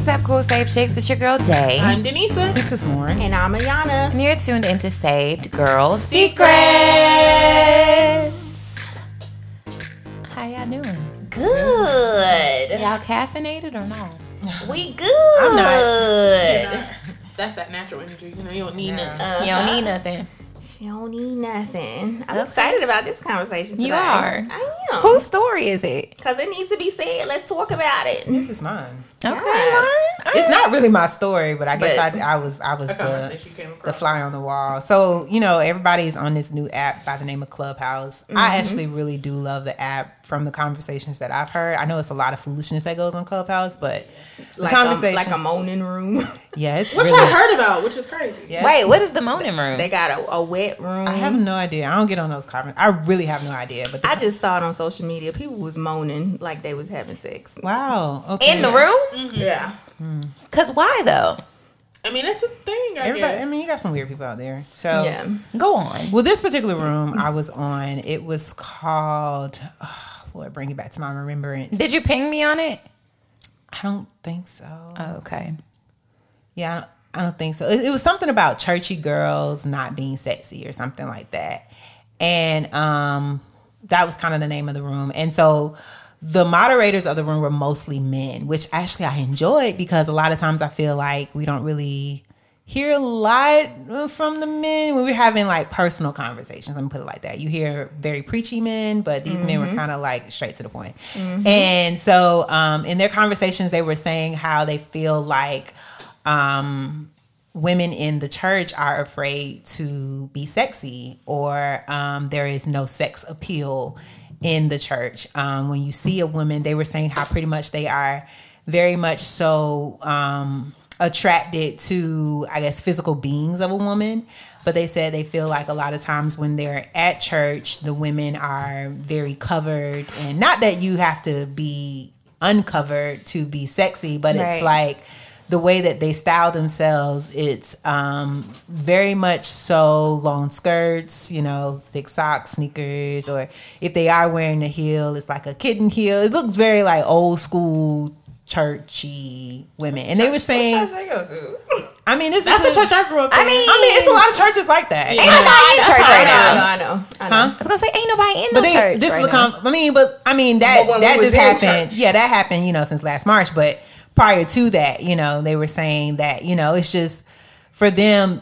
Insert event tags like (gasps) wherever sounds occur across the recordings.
what's up, cool Saved Chicks? It's your girl Day. I'm Denisa. This is Lauren. And I'm Ayana. And you're tuned into Saved Girl Secrets. How y'all doing? Good. Y'all caffeinated or no? We good. I'm not. That's that natural energy. You know, you don't need nothing. Uh-huh. You don't need nothing. She don't need nothing. I'm Okay. excited about this conversation today. You are. I am. Whose story is it? Because it needs to be said. Let's talk about it. This is mine. Okay, Yes. Lauren. It's not really my story, but I guess But- I, I was I was the conversation you came the fly on the wall. So you know, everybody's on this new app by the name of Clubhouse. Mm-hmm. I actually really do love the app from the conversations that I've heard. I know it's a lot of foolishness that goes on Clubhouse, but the like um, conversation, A, like a moaning room. yeah, it's Which really. I heard about, which is crazy. yeah, Wait, what is the moaning room? they got a, a wet room. I have no idea. I don't get on those comments. I really have no idea. But the, I just saw it on social media. People was moaning like they was having sex. wow. Okay. In the room? Mm-hmm. Yeah. Mm. Cause why though? I mean, it's a thing, I Everybody, I mean, you got some weird people out there. So Yeah. Go on. Well, this particular room I was on, it was called. Oh, Lord, bring it back to my remembrance. Did you ping me on it? I don't think so. Oh, okay. Yeah, I don't, I don't think so. It, it was something about churchy girls not being sexy or something like that, and um, that was kind of the name of the room. And so the moderators of the room were mostly men, which actually I enjoyed because a lot of times I feel like we don't really hear a lot from the men when we're having like personal conversations. Let me put it like that. You hear very preachy men, but these men were kind of like straight to the point. And so um, in their conversations, they were saying how they feel like um, women in the church are afraid to be sexy or um, there is no sex appeal in the church. Um, when you see a woman, they were saying how pretty much they are very much so um, attracted to, I guess, physical beings of a woman. But they said they feel like a lot of times when they're at church, the women are very covered. And not that you have to be uncovered to be sexy, but it's like, the way that they style themselves, it's um, very much so long skirts, you know, thick socks, sneakers, or if they are wearing a heel, it's like a kitten heel. It looks very like old school churchy women. And they were saying, What go to? I mean, this That's is the church I grew up in. I mean, I mean, it's a lot of churches like that. Ain't nobody in church right I know, now. I know. I know. I was gonna say, ain't nobody in But the they, church. this right is the now. com- I mean, but I mean that But when we that just happened. church. Yeah, that happened. You know, since last March. But prior to that, you know, they were saying that you know it's just for them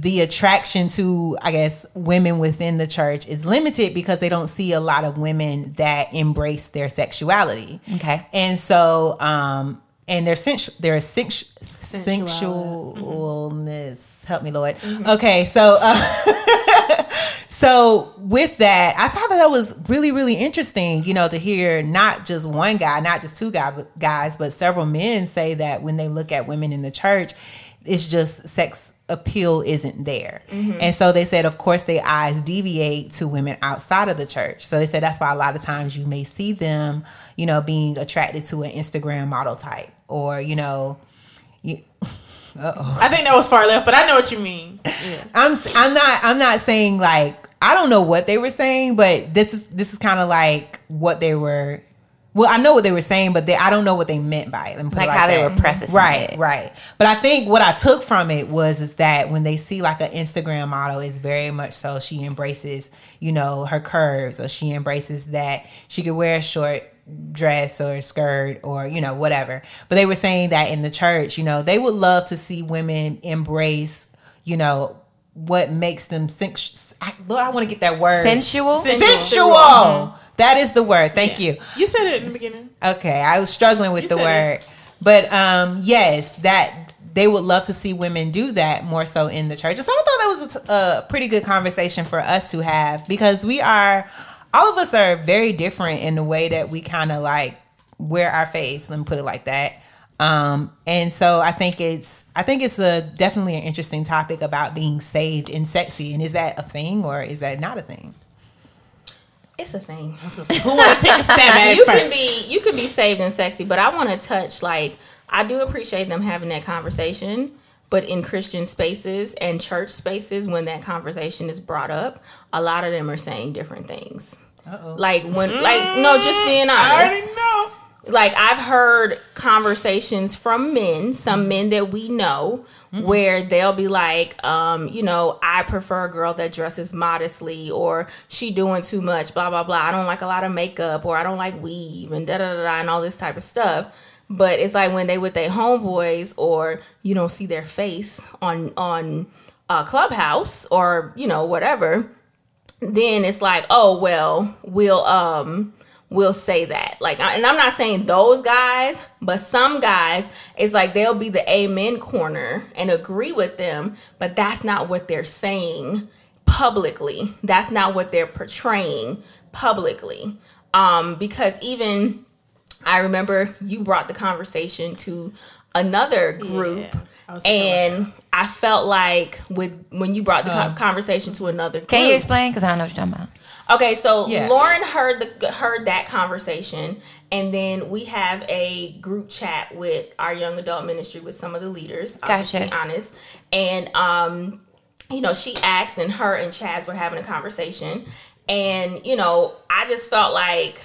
the attraction to I guess women within the church is limited because they don't see a lot of women that embrace their sexuality. Okay. And so, um, and their sensu- their sensu- sensualness. Help me, Lord. Okay, so uh, (laughs) so with that, I thought that, that was really really interesting. You know, to hear not just one guy, not just two guy, guys, but several men say that when they look at women in the church, it's just sex appeal isn't there. Mm-hmm. And so they said, of course, their eyes deviate to women outside of the church. So they said that's why a lot of times you may see them, you know, being attracted to an Instagram model type or, you know, you, (laughs) uh-oh. I think that was far left, but I know what you mean. Yeah. (laughs) I'm I'm not I'm not saying like I don't know what they were saying, but this is this is kind of like what they were. Well, I know what they were saying, but they, I don't know what they meant by it. Let me put it Like like how they were prefacing right, it. right. But I think what I took from it was is that when they see like an Instagram model, it's very much so she embraces, you know, her curves, or she embraces that she could wear a short dress or skirt or you know whatever. But they were saying that in the church, you know, they would love to see women embrace, you know, what makes them sensual. Lord, I want to get that word Sensual? Sensual. That is the word. Thank Yeah. you. You said it in the beginning. Okay, I was struggling with You the word, it. but um, yes, that they would love to see women do that more so in the church. So I thought that was a, t- a pretty good conversation for us to have because we are, all of us are very different in the way that we kind of like wear our faith. Let me put it like that. Um, and so I think it's, I think it's a definitely an interesting topic about being saved and sexy. And is that a thing or is that not a thing? It's a thing. Who want to take a stab (laughs) at it you first? can be you can be saved and sexy, but I want to touch like I do appreciate them having that conversation. But in Christian spaces and church spaces, when that conversation is brought up, a lot of them are saying different things. Uh-oh. Like when, like no, just being mm, I already honest. Like I've heard conversations from men, some men that we know, where they'll be like, um, you know, I prefer a girl that dresses modestly, or she doing too much, blah blah blah. I don't like a lot of makeup, or I don't like weave, and da da da, da and all this type of stuff. But it's like when they with their homeboys, or you don't see their face on on a Clubhouse, or you know whatever then it's like, oh well, we'll um we'll say that. Like and I'm not saying those guys, but some guys it's like they'll be the amen corner and agree with them, but that's not what they're saying publicly. That's not what they're portraying publicly. Um because even I remember you brought the conversation to another group Yeah, I was thinking about and I felt like with when you brought the con- conversation to another group. Can you explain? Because I don't know what you're talking about. Okay, so Yeah. Lauren heard the heard that conversation, and then we have a group chat with our young adult ministry with some of the leaders. Gotcha. be honest, and um, you know, she asked, and her and Chaz were having a conversation, and you know, I just felt like,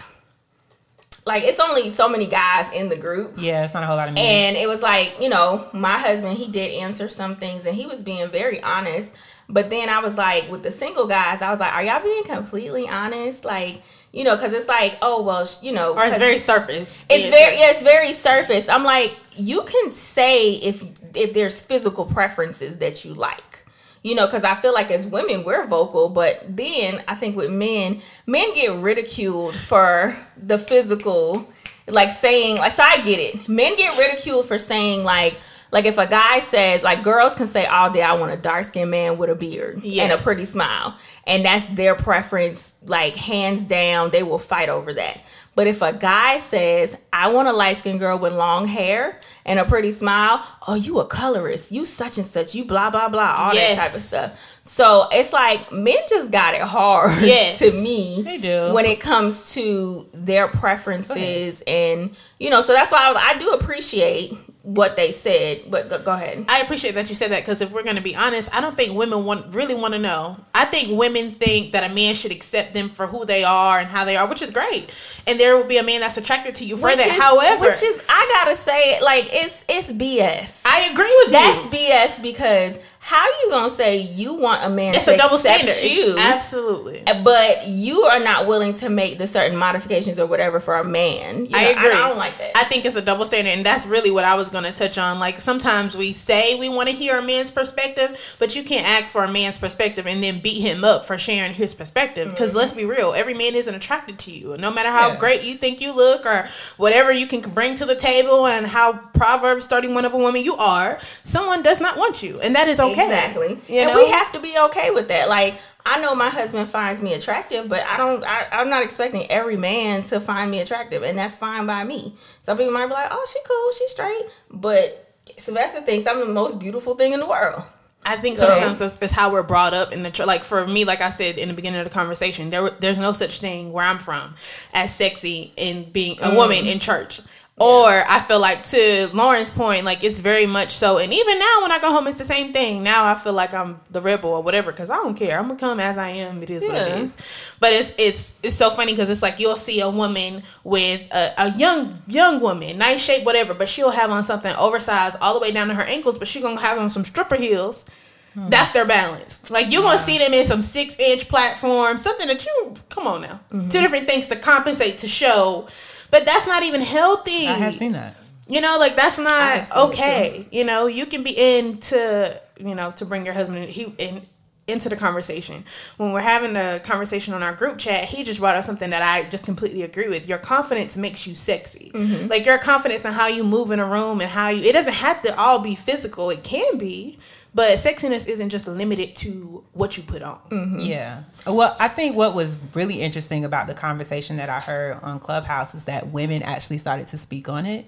like it's only so many guys in the group, Yeah, it's not a whole lot of men. and it was like, you know, my husband, he did answer some things and he was being very honest. But then I was like, with the single guys, I was like, are y'all being completely honest? Like, you know, because it's like, oh, well, sh- you know. Or it's very surface. It's Yeah, very, yeah, it's very surface. I'm like, you can say if if there's physical preferences that you like. You know, because I feel like as women we're vocal, but then I think with men, men get ridiculed for the physical, like saying like. So I get it. Men get ridiculed for saying like. Like if a guy says, like girls can say all day, I want a dark skinned man with a beard and a pretty smile, and that's their preference. Like hands down, they will fight over that. But if a guy says, I want a light skinned girl with long hair and a pretty smile, oh, you a colorist, you such and such, you blah blah blah, all Yes. that type of stuff. So it's like men just got it hard (laughs) Yes. to me They do. when it comes to their preferences and you know, so that's why I, was, I do appreciate what they said. But go, go ahead. I appreciate that you said that because if we're going to be honest, I don't think women want really want to know. I think women think that a man should accept them for who they are and how they are, which is great. And there will be a man that's attracted to you for Which that. is- However, which is I gotta say, like it's it's BS. I agree with that. That's you. BS because how you gonna say you want a man It's to a double standard. you, It's absolutely. but you are not willing to make the certain modifications or whatever for a man? You I agree. I, don't like that. I think it's a double standard, and that's really what I was to touch on. Like sometimes we say we want to hear a man's perspective, but you can't ask for a man's perspective and then beat him up for sharing his perspective. Because mm-hmm. let's be real, every man isn't attracted to you. No matter how Yeah. great you think you look or whatever you can bring to the table, and how Proverbs thirty-one of a woman you are, someone does not want you, and that is okay. Exactly. You and know? we have to be okay with that. Like I know my husband finds me attractive, but I don't. I, I'm not expecting every man to find me attractive, and that's fine by me. Some people might be like, "Oh, she cool, she's straight," but Sylvester thinks I'm the most beautiful thing in the world. I think So- sometimes that's, that's how we're brought up in the church. Like for me, like I said in the beginning of the conversation, there there's no such thing where I'm from as sexy in being a mm. woman in church. Or I feel like to Lauren's point, like it's very much so. And even now, when I go home, it's the same thing. Now I feel like I'm the rebel or whatever because I don't care. I'm gonna come as I am. It is what it is. But it's it's it's so funny because it's like you'll see a woman with a, a young young woman, nice shape, whatever, but she'll have on something oversized all the way down to her ankles, but she gonna have on some stripper heels. That's their balance. Like you're gonna see them in some six inch platform, something that you come on now. Mm-hmm. Two different things to compensate to show, but that's not even healthy. I have seen that. You know, like that's not okay. You know, you can be into you know to bring your husband in, he in into the conversation. When we're having a conversation on our group chat, he just brought up something that I just completely agree with. Your confidence makes you sexy. Mm-hmm. Like your confidence in how you move in a room and how you. It doesn't have to all be physical. It can be, but sexiness isn't just limited to what you put on. Mm-hmm. Yeah. Well, I think what was really interesting about the conversation that I heard on Clubhouse is that women actually started to speak on it.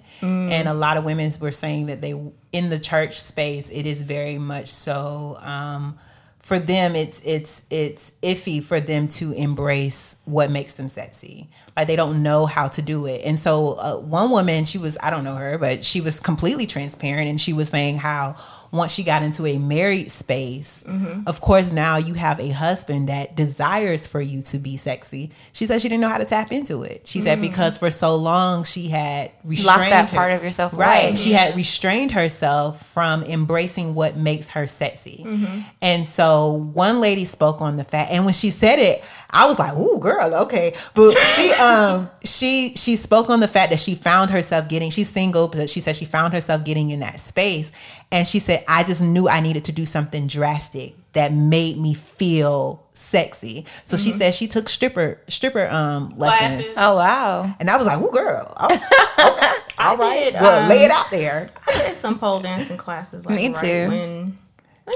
And a lot of women were saying that they, in the church space, it is very much so. Um, for them, it's it's it's iffy for them to embrace what makes them sexy. Like they don't know how to do it. And so, uh, one woman, she was I don't know her, but she was completely transparent, and she was saying how once she got into a married space, mm-hmm. of course, now you have a husband that desires for you to be sexy. She said she didn't know how to tap into it. She mm-hmm. said because for so long she had restrained Locked that her. part of yourself right. Away. She had restrained herself from embracing what makes her sexy. Mm-hmm. And so one lady spoke on the fact, and when she said it, I was like, "Ooh, girl, okay." But she um she she spoke on the fact that she found herself getting she's single, but she said she found herself getting in that space, and she said, "I just knew I needed to do something drastic that made me feel sexy." So mm-hmm. she said she took stripper stripper um lessons. Classes. Oh wow! And I was like, "Ooh, girl, oh, (laughs) okay. all right, did, well, um, lay it out there." I did some pole dancing classes. Like, me right too. When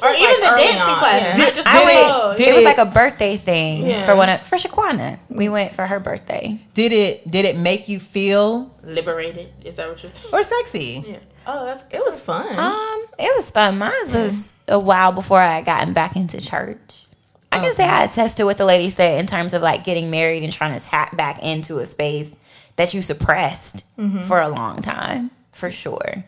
or even like the dancing on. classes. Yeah. Did, I went, did it was like a birthday thing yeah. for one of, for Shaquana. We went for her birthday. Did it did it make you feel liberated? Is that what you're saying? Or sexy? Yeah. Oh, that's it was fun. Um, it was fun. Mine was a while before I had gotten back into church. I can say I attest to what the lady said in terms of like getting married and trying to tap back into a space that you suppressed mm-hmm. for a long time, for sure.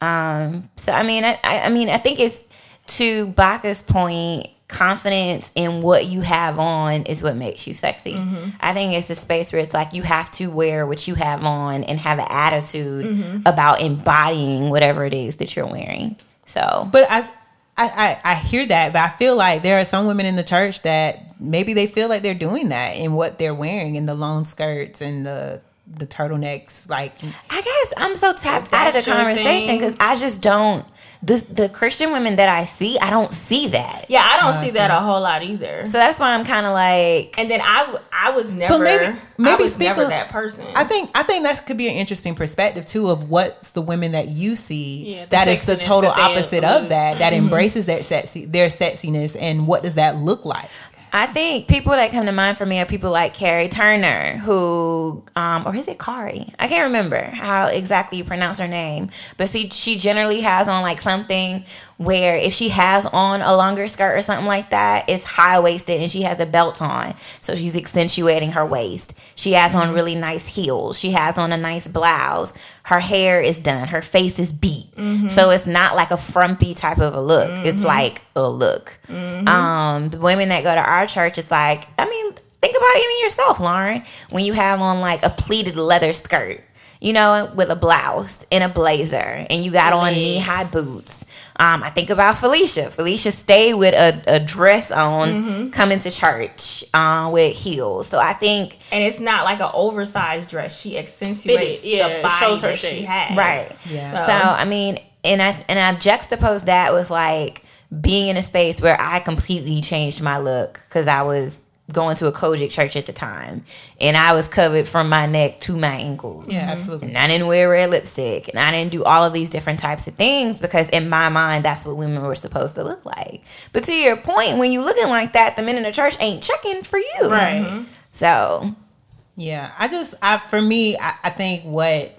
Um, so I mean, I, I mean, I think it's to Baka's point, confidence in what you have on is what makes you sexy. Mm-hmm. I think it's a space where it's like you have to wear what you have on and have an attitude mm-hmm. about embodying whatever it is that you're wearing. So, but I, I, I, hear that, but I feel like there are some women in the church that maybe they feel like they're doing that in what they're wearing in the long skirts and the the turtlenecks. Like, I guess I'm so tapped out of the conversation because I just don't the the Christian women that I see, I don't see that. Yeah, I don't see that a whole lot either. So that's why I'm kind of like. And then I I was never. So maybe maybe I was never that person. I think I think that could be an interesting perspective too of what's the women that you see yeah, that is the total opposite of that that mm-hmm. embraces that sexy their sexiness and what does that look like? I think people that come to mind for me are people like Carrie Turner, who, um, or is it Kari? I can't remember how exactly you pronounce her name, but see, she generally has on like something where if she has on a longer skirt or something like that, it's high waisted and she has a belt on, so she's accentuating her waist. She has on really nice heels. She has on a nice blouse. Her hair is done. Her face is beat, mm-hmm. so it's not like a frumpy type of a look. Mm-hmm. It's like a look. Mm-hmm. Um, the women that go to our church, it's like, I mean, think about even yourself, Lauren, when you have on like a pleated leather skirt, you know, with a blouse and a blazer, and you got on knee high boots. Um, I think about Felicia. Felicia stayed with a, a dress on mm-hmm. coming to church uh, with heels. So I think, and it's not like an oversized dress. She accentuates yeah, the body shows her that shape. she has. Right. Yeah. So. so I mean, and I and I juxtapose that with like being in a space where I completely changed my look because I was going to a COGIC church at the time, and I was covered from my neck to my ankles. Yeah, absolutely. And I didn't wear red lipstick, and I didn't do all of these different types of things because in my mind, that's what women were supposed to look like. But to your point, when you looking like that, the men in the church ain't checking for you, right? Mm-hmm. So, yeah, I just, I for me, I, I think what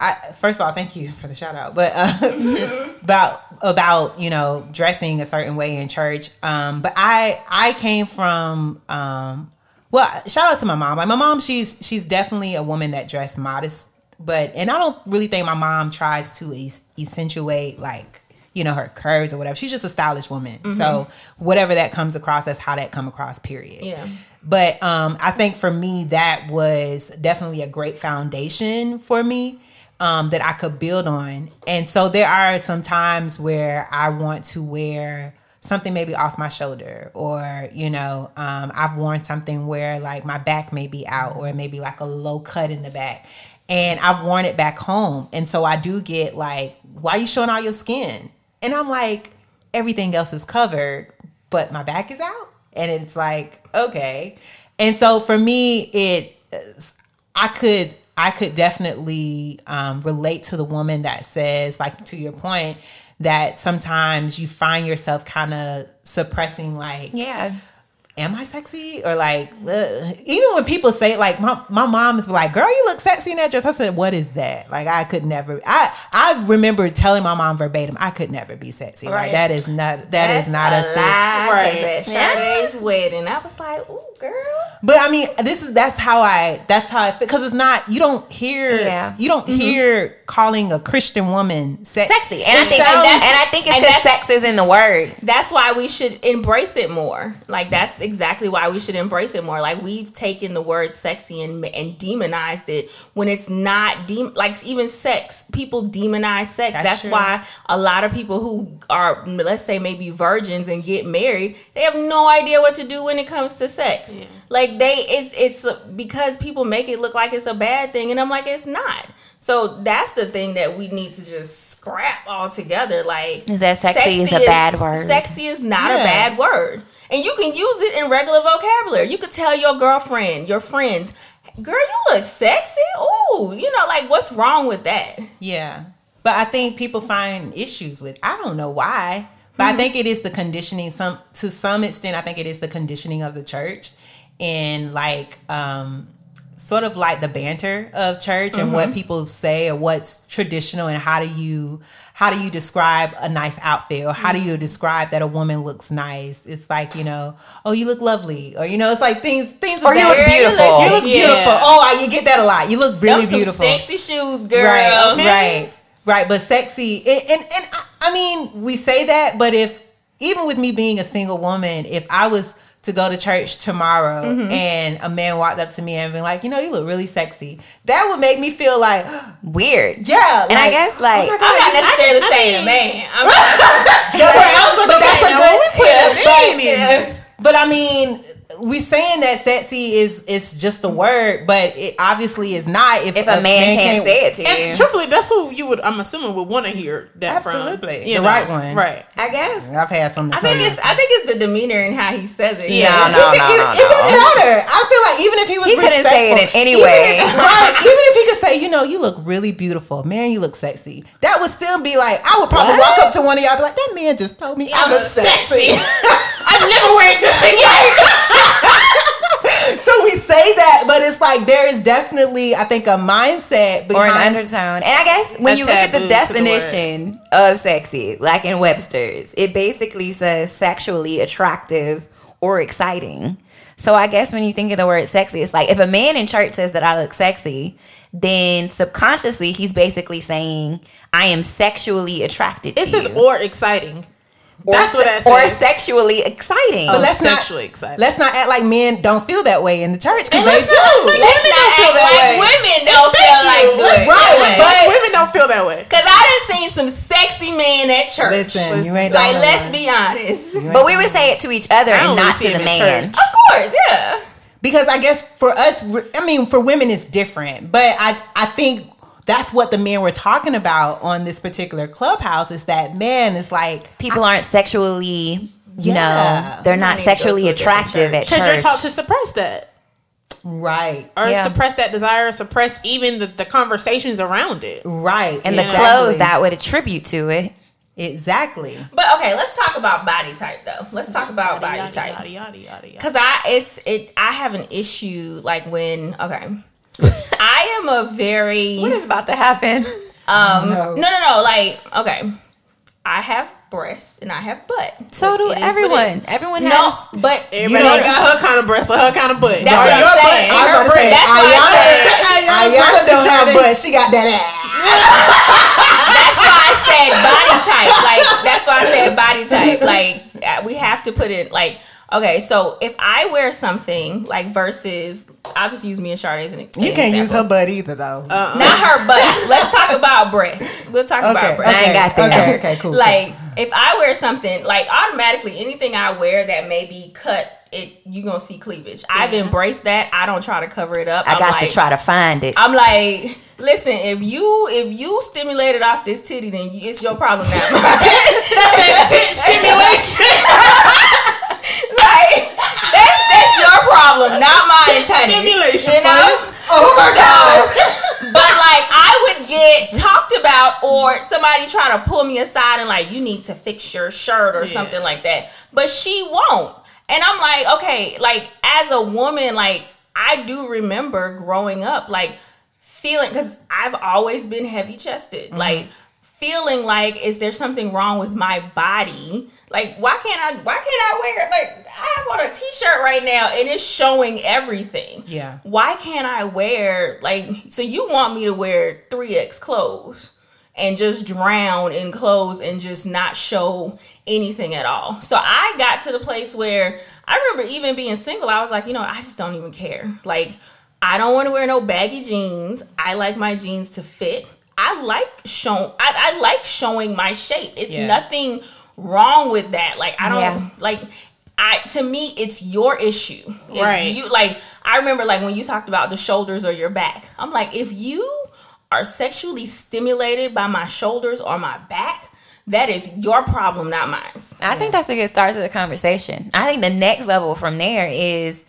I, first of all, thank you for the shout out. But uh, (laughs) about about you know dressing a certain way in church. Um, but I I came from um, well, shout out to my mom. Like my mom, she's she's definitely a woman that dressed modest. But and I don't really think my mom tries to accentuate like you know her curves or whatever. She's just a stylish woman. Mm-hmm. So whatever that comes across, that's how that come across. Period. Yeah. But um, I think for me that was definitely a great foundation for me um, that I could build on. And so there are some times where I want to wear something maybe off my shoulder or you know um, i've worn something where like my back may be out or maybe like a low cut in the back and i've worn it back home. And so i do get like why are you showing all your skin? And i'm like everything else is covered but my back is out? And it's like okay. And so for me it i could I could definitely um, relate to the woman that says, like to your point, that sometimes you find yourself kind of suppressing, like, yeah, am I sexy? Or like, ugh. even when people say, like, my, my mom is like, girl, you look sexy in that dress. I said, what is that? Like, I could never, I, I remember telling my mom verbatim, I could never be sexy. Right. Like, that is not, that That's is not a, a thing. Right. At Sade's yeah. wedding, I was like, ooh, girl. But I mean, this is that's how I that's how I because it's not you don't hear Yeah. you don't mm-hmm. hear calling a Christian woman sex, Sexy, and I think sounds- and, I think it's because sex is in the word. that's why we should embrace it more. Like that's exactly why we should embrace it more. Like we've taken the word sexy and and demonized it when it's not dem- like even sex. People demonize sex. That's That's, true. why a lot of people who are let's say maybe virgins and get married, they have no idea what to do when it comes to sex. Like they it's it's because people make it look like it's a bad thing and I'm like it's not. So that's the thing that we need to just scrap all together. Like Is that sexy is a bad word. Sexy is not a bad word. And you can use it in regular vocabulary. You could tell your girlfriend, your friends, girl, you look sexy. Ooh, you know, like what's wrong with that? Yeah. But I think people find issues with I don't know why. But I mm-hmm. think it is the conditioning some to some extent I think it is the conditioning of the church and like um sort of like the banter of church and what mm-hmm. people say or what's traditional and how do you how do you describe a nice outfit or how do you mm-hmm. describe that a woman looks nice it's like you know oh you look lovely or you know it's like things things Or of you look beautiful. you look Yeah. beautiful oh you get that a lot you look really Them some beautiful sexy shoes, girl. Right, Okay. right, right. But sexy, and, and and I- I mean, we say that, but if even with me being a single woman, if I was to go to church tomorrow Mm-hmm. and a man walked up to me and be like, you know, you look really sexy, that would make me feel like, (gasps) Weird. yeah. And I guess like oh my I'm not necessarily I saying mean- man. I'm yeah, (laughs) but, (laughs) but that's a good. we put a but- man. But I mean, we saying that sexy is is just a word, but it obviously is not. If, if a man can't say it to you, And truthfully, that's who you would. I'm assuming would want to hear that Absolutely. from. You The know, right one. Right. I guess. I've had some. I think it's I think it's the demeanor and how he says it. Yeah. No, no, It- no, it- no, it didn't matter. I feel like even if he was He couldn't say it in respectful, any even if- (laughs) right, even if he could say, you know, you look really beautiful, man, you look sexy. That would still be like, I would probably What? walk up to one of y'all, be like, that man just told me I I'm look sexy. (laughs) I'm never wearing this (laughs) again. so we say that, but it's like there is definitely, I think, a mindset Or an undertone. And I guess when you look at the to the definition of sexy, like in Webster's, it basically says sexually attractive or exciting. So I guess when you think of the word sexy, it's like if a man in church says that I look sexy, then subconsciously he's basically saying I am sexually attracted to It says you. or exciting. Or That's what se- that Or sexually exciting. But let's not sexually excited. let's not act like men don't feel that way in the church because And they let's do. not act like Let's women not don't feel act that like way. women don't Thank feel like Let's that. not Right. like But- women don't feel that way. Cause I done seen some sexy men at church. Listen, you ain't like let's be honest. but we would say it to each other and not to the him man. church. Of course, yeah. Because I guess for us, I mean, for women it's different, but I I think that's what the men were talking about on this particular clubhouse is that men is like People aren't sexually, you Yeah. know, they're not need to go sexually to a different attractive at Because you're taught to suppress that. right, Or Yeah. suppress that desire, suppress even the, the conversations around it. right, and the exactly. clothes that would attribute to it. Exactly. But okay, let's talk about body type though. Let's talk about body Yada, type. yada, yada, yada, yada. Cause I it's it I have an issue like when okay. (laughs) I am a very What is about to happen? um (laughs) No. no no no like okay. I have breasts and I have butt. So Like, do it is everyone. is. Everyone No, has. but Everybody know- got her kind of breast, her kind of butt. That's Or what I'm your saying. butt, I was her about to say, breast. That's why I Ayana, (laughs) Ayana Ayana breast don't have butt. She got that ass. That's why I said body type. Like that's why I said body type. Like uh, we have to put it like okay. So if I wear something like versus, I'll just use me and Sade as an example. You can't use her butt either, though. Uh-uh. Not her butt. Let's talk about breasts. We'll talk okay, about okay. I ain't got that. okay, okay, cool. Like if I wear something, like automatically anything I wear that may be cut, it you gonna see cleavage. I've embraced that. I don't try to cover it up. I I'm got like, to try to find it. I'm like, listen, if you if you stimulated off this titty, then it's your problem now. That (laughs) (laughs) tit stimulation. (laughs) like that's that's your problem, not mine, honey. stimulation, You know. oh my god. But like I would get talked about or somebody try to pull me aside and like you need to fix your shirt or Yeah. something like that. But she won't. And I'm like, okay, like as a woman, like I do remember growing up like feeling cuz I've always been heavy chested. Mm-hmm. Like feeling like is there something wrong with my body like why can't i why can't i wear like i have on a t-shirt right now and it's showing everything Yeah. why can't i wear like so you want me to wear 3x clothes and just drown in clothes and just not show anything at all so i got to the place where i remember even being single i was like you know i just don't even care like i don't want to wear no baggy jeans i like my jeans to fit I like show I, I like showing my shape. It's Yeah. nothing wrong with that. Like I don't Yeah. like I to me it's your issue. If Right. You like I remember like when you talked about the shoulders or your back. I'm like if you are sexually stimulated by my shoulders or my back, that is your problem, not mine. I think that's a good start to the conversation. I think the next level from there is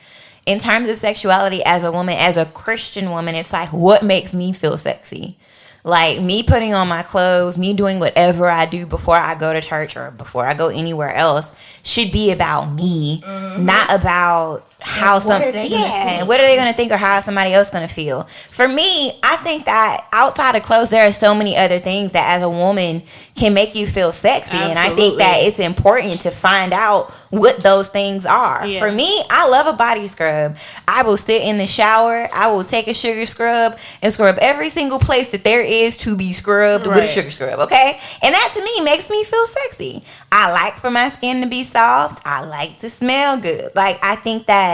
in terms of sexuality as a woman, as a Christian woman, it's like what makes me feel sexy? Like me putting on my clothes, me doing whatever I do before I go to church or before I go anywhere else should be about me, mm-hmm. not about how Like, what some are they gonna yeah, think? what are they going to think or how somebody else going to feel? For me, I think that outside of clothes, there are so many other things that as a woman can make you feel sexy, and I think that it's important to find out what those things are. Yeah. For me, I love a body scrub. I will sit in the shower, I will take a sugar scrub and scrub every single place that there is to be scrubbed with a sugar scrub, okay? And that to me makes me feel sexy. I like for my skin to be soft. I like to smell good. Like I think that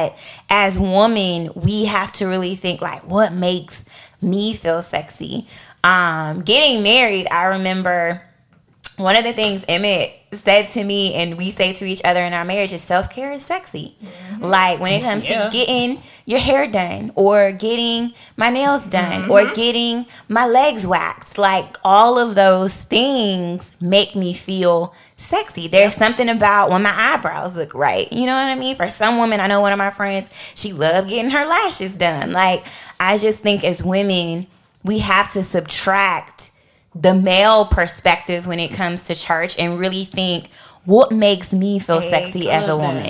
as women, we have to really think like what makes me feel sexy. Um getting married, I remember one of the things Emmett said to me and we say to each other in our marriage is self-care is sexy. Mm-hmm. Like when it comes Yeah. to getting your hair done or getting my nails done or mm-hmm. getting my legs waxed, like all of those things make me feel sexy. There's something about when my eyebrows look right. You know what I mean? For some women, I know one of my friends, she loved getting her lashes done. Like I just think as women, we have to subtract the male perspective when it comes to church and really think what makes me feel sexy as a woman.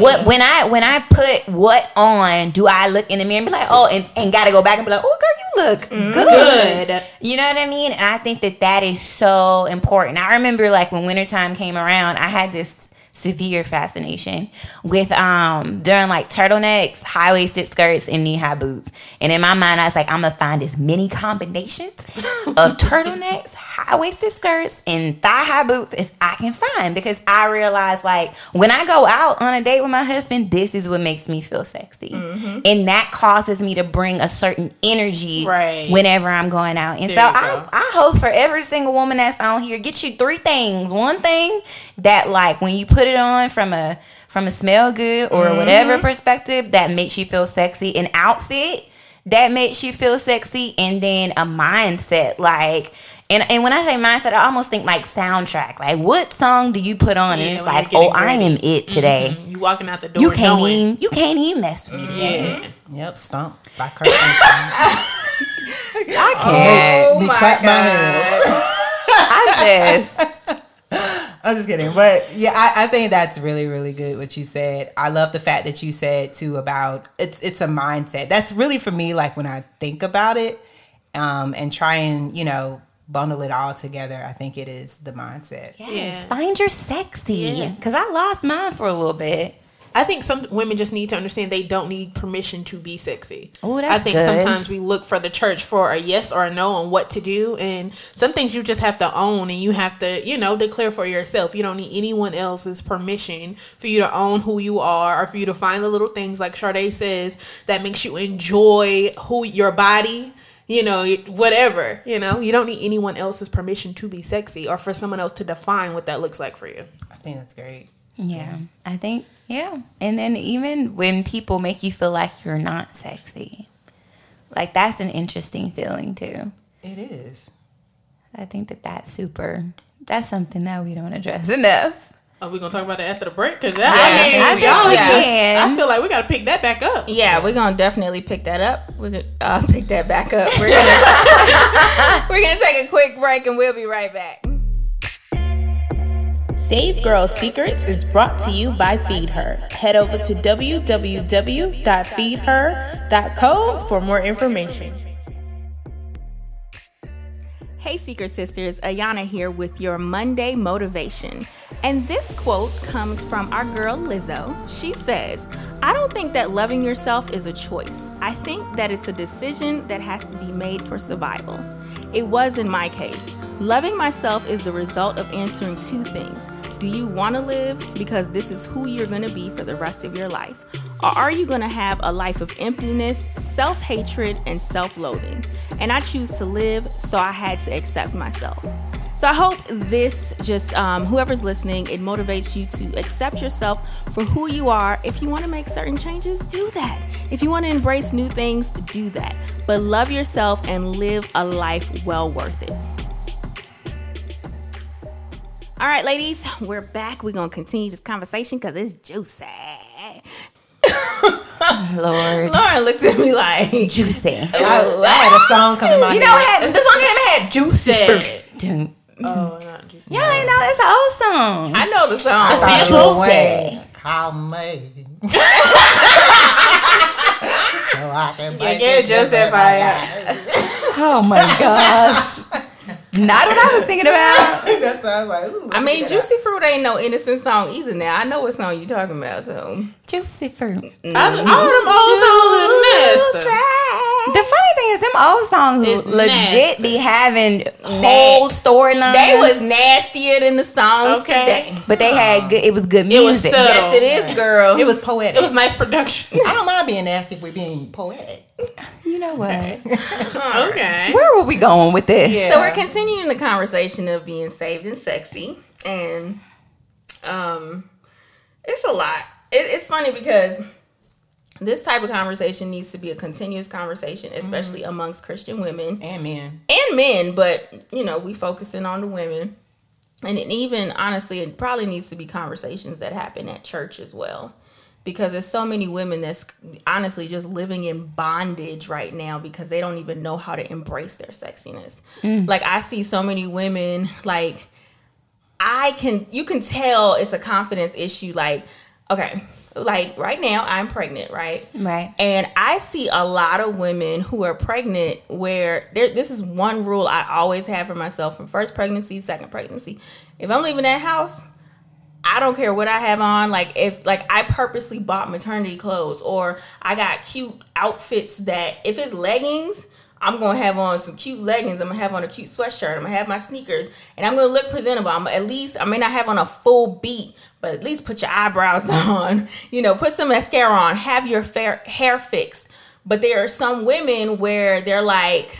What that. when I when I put what on, do I look in the mirror and be like, oh, and, and gotta go back and be like, oh, girl, you look good. Good. You know what I mean? And I think that that is so important. I remember like when wintertime came around, I had this severe fascination with um during like turtlenecks, high waisted skirts, and knee high boots. And in my mind, I was like, I'm gonna find as many combinations of (laughs) turtlenecks, high waisted skirts, and thigh high boots as I can find because I realized like when I go out on a date with my husband, this is what makes me feel sexy, and that causes me to bring a certain energy Right. whenever I'm going out. And There so I. I hope for every single woman that's on here, get you three things. One thing that like when you put it on from a from a smell good or Mm-hmm. whatever perspective that makes you feel sexy. An outfit that makes you feel sexy and then a mindset like and, and when I say mindset, I almost think like soundtrack. Like what song do you put on Yeah, and it's like, oh, getting I am ready. it today. Mm-hmm. You walking out the door You can't knowing. even you can't even mess with me today. Yeah. Yep, stomp by Kirk (laughs) I can't. Oh oh me my clap my God. hands. (laughs) I just (laughs) I'm just kidding. But yeah, I, I think that's really, really good what you said. I love the fact that you said too about it's it's a mindset. That's really for me, like when I think about it, um, and try and, you know, bundle it all together, I think it is the mindset. Yes, Yeah. find your sexy. Yeah. Because I lost mine for a little bit. I think some women just need to understand they don't need permission to be sexy. Ooh, that's I think good. sometimes we look for the church for a yes or a no on what to do, and some things you just have to own and you have to, you know, declare for yourself. You don't need anyone else's permission for you to own who you are or for you to find the little things like Sade says that makes you enjoy who your body. You know, whatever. You know, you don't need anyone else's permission to be sexy or for someone else to define what that looks like for you. I think that's great. Yeah, I think, yeah. And then even when people make you feel like you're not sexy, like that's an interesting feeling too. It is. I think that that's super, that's something that we don't address (laughs) enough. Are we gonna talk about it after the break? Because I I mean, think y'all we just- can. I feel like we gotta pick that back up. Yeah, we're gonna definitely pick that up. We're gonna uh, pick that back up. We're (laughs) gonna, (laughs) we're gonna take a quick break and we'll be right back. Saved Girl Secrets is brought to you by Feed Her. Head over to www.feedher.co for more information. Hey, Secret Sisters, Ayana here with your Monday motivation. And this quote comes from our girl Lizzo. She says, I don't think that loving yourself is a choice. I think that it's a decision that has to be made for survival. It was in my case. Loving myself is the result of answering two things Do you want to live? Because this is who you're going to be for the rest of your life. Or are you going to have a life of emptiness, self hatred, and self loathing? And I choose to live, so I had to accept myself. So I hope this just, um, whoever's listening, it motivates you to accept yourself for who you are. If you want to make certain changes, do that. If you want to embrace new things, do that. But love yourself and live a life well worth it. All right, ladies, we're back. We're going to continue this conversation because it's juicy. Lord. Lauren looked at me like, Juicy. I, (laughs) I had a song coming my You know what? had- The song came had juicy. (laughs) Oh, not juicy. Y'all ain't know it's an old song. I know the song. I thought Juicy. it. Call me. (laughs) so I can make yeah, Joseph, I- Oh my gosh. Not what I was thinking about. That's why I was like, ooh. I mean, Juicy Fruit ain't no innocent song either now. I know what song you're talking about, so. Juicy fruit. Mm-hmm. I, all them old songs are nasty. The funny thing is, them old songs It's legit nasty. be having whole storylines. They was nastier than the songs Okay. today. but they had good. It was good music. It was music. Yes, it is, girl. It was poetic. It was nice production. I don't mind being nasty if we're being poetic. You know what? (laughs) okay. Where were we going with this? Yeah. So we're continuing the conversation of being saved and sexy, and um, it's a lot. It, it's funny because this type of conversation needs to be a continuous conversation, especially amongst Christian women And men. and men. But you know, we focusing on the women, and it even honestly, it probably needs to be conversations that happen at church as well. Because there's so many women that's honestly just living in bondage right now because they don't even know how to embrace their sexiness. Mm. Like I see so many women like I can you can tell it's a confidence issue like okay, like right now I'm pregnant, right? Right. And I see a lot of women who are pregnant where there, this is one rule I always have for myself from first pregnancy, second pregnancy. If I'm leaving that house, I don't care what I have on. Like if like I purposely bought maternity clothes or I got cute outfits that if it's leggings, I'm gonna have on some cute leggings. I'm gonna have on a cute sweatshirt. I'm gonna have my sneakers, and I'm gonna look presentable. I'm at least I may not have on a full beat, but at least put your eyebrows (laughs) on. You know, put some mascara on. Have your fair hair fixed. But there are some women where they're like,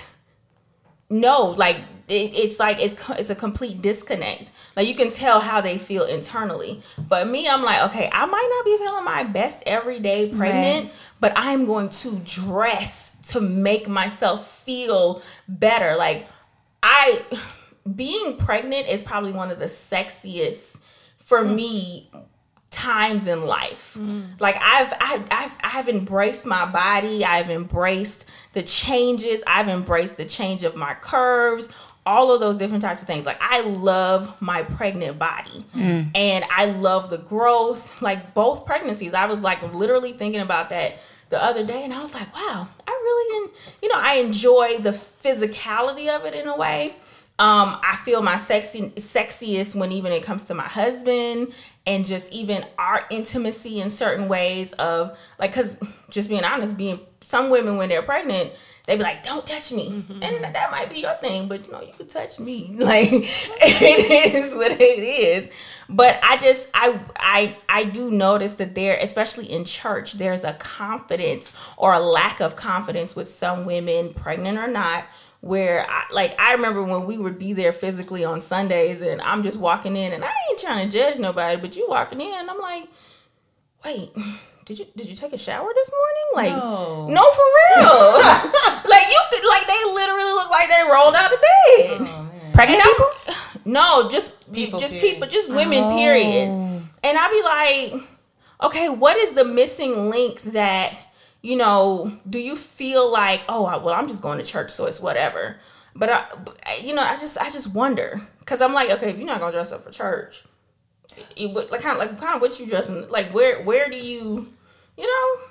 no, like it, it's like it's it's a complete disconnect. Like you can tell how they feel internally. But me, I'm like, okay, I might not be feeling my best every day pregnant, but I'm going to dress to make myself feel better. Like I being pregnant is probably one of the sexiest for mm. me times in life. Mm. Like I've, I've I've I've embraced my body. I've embraced the changes. I've embraced the change of my curves. All of those different types of things. Like I love my pregnant body, and I love the growth. Like both pregnancies, I was like literally thinking about that the other day, and I was like, wow, I really, you know, I enjoy the physicality of it in a way. Um, I feel my sexy sexiest when even it comes to my husband and just even our intimacy in certain ways of like because just being honest, being some women when they're pregnant, they be like, "Don't touch me," mm-hmm, mm-hmm. and that might be your thing, but you know, you could touch me. (laughs) Like it is what it is. But I just I I I do notice that there, especially in church, there's a confidence or a lack of confidence with some women, pregnant or not where I, like I remember when we would be there physically on Sundays and I'm just walking in and I ain't trying to judge nobody, but you walking in I'm like, wait, did you did you take a shower this morning? Like No. no, for real. (laughs) like you could like they literally look like they rolled out of bed. Oh, Pregnant And people? (laughs) No, just People, just period. people, just women, period. Oh. And I'd be like, okay, what is the missing link that, you know, do you feel like, oh, well, I'm just going to church, so it's whatever. But I, you know, I just, I just wonder, cause I'm like, okay, if you're not gonna dress up for church, you, would- like kind of, like kind of what you dressing, like where, where do you, you know,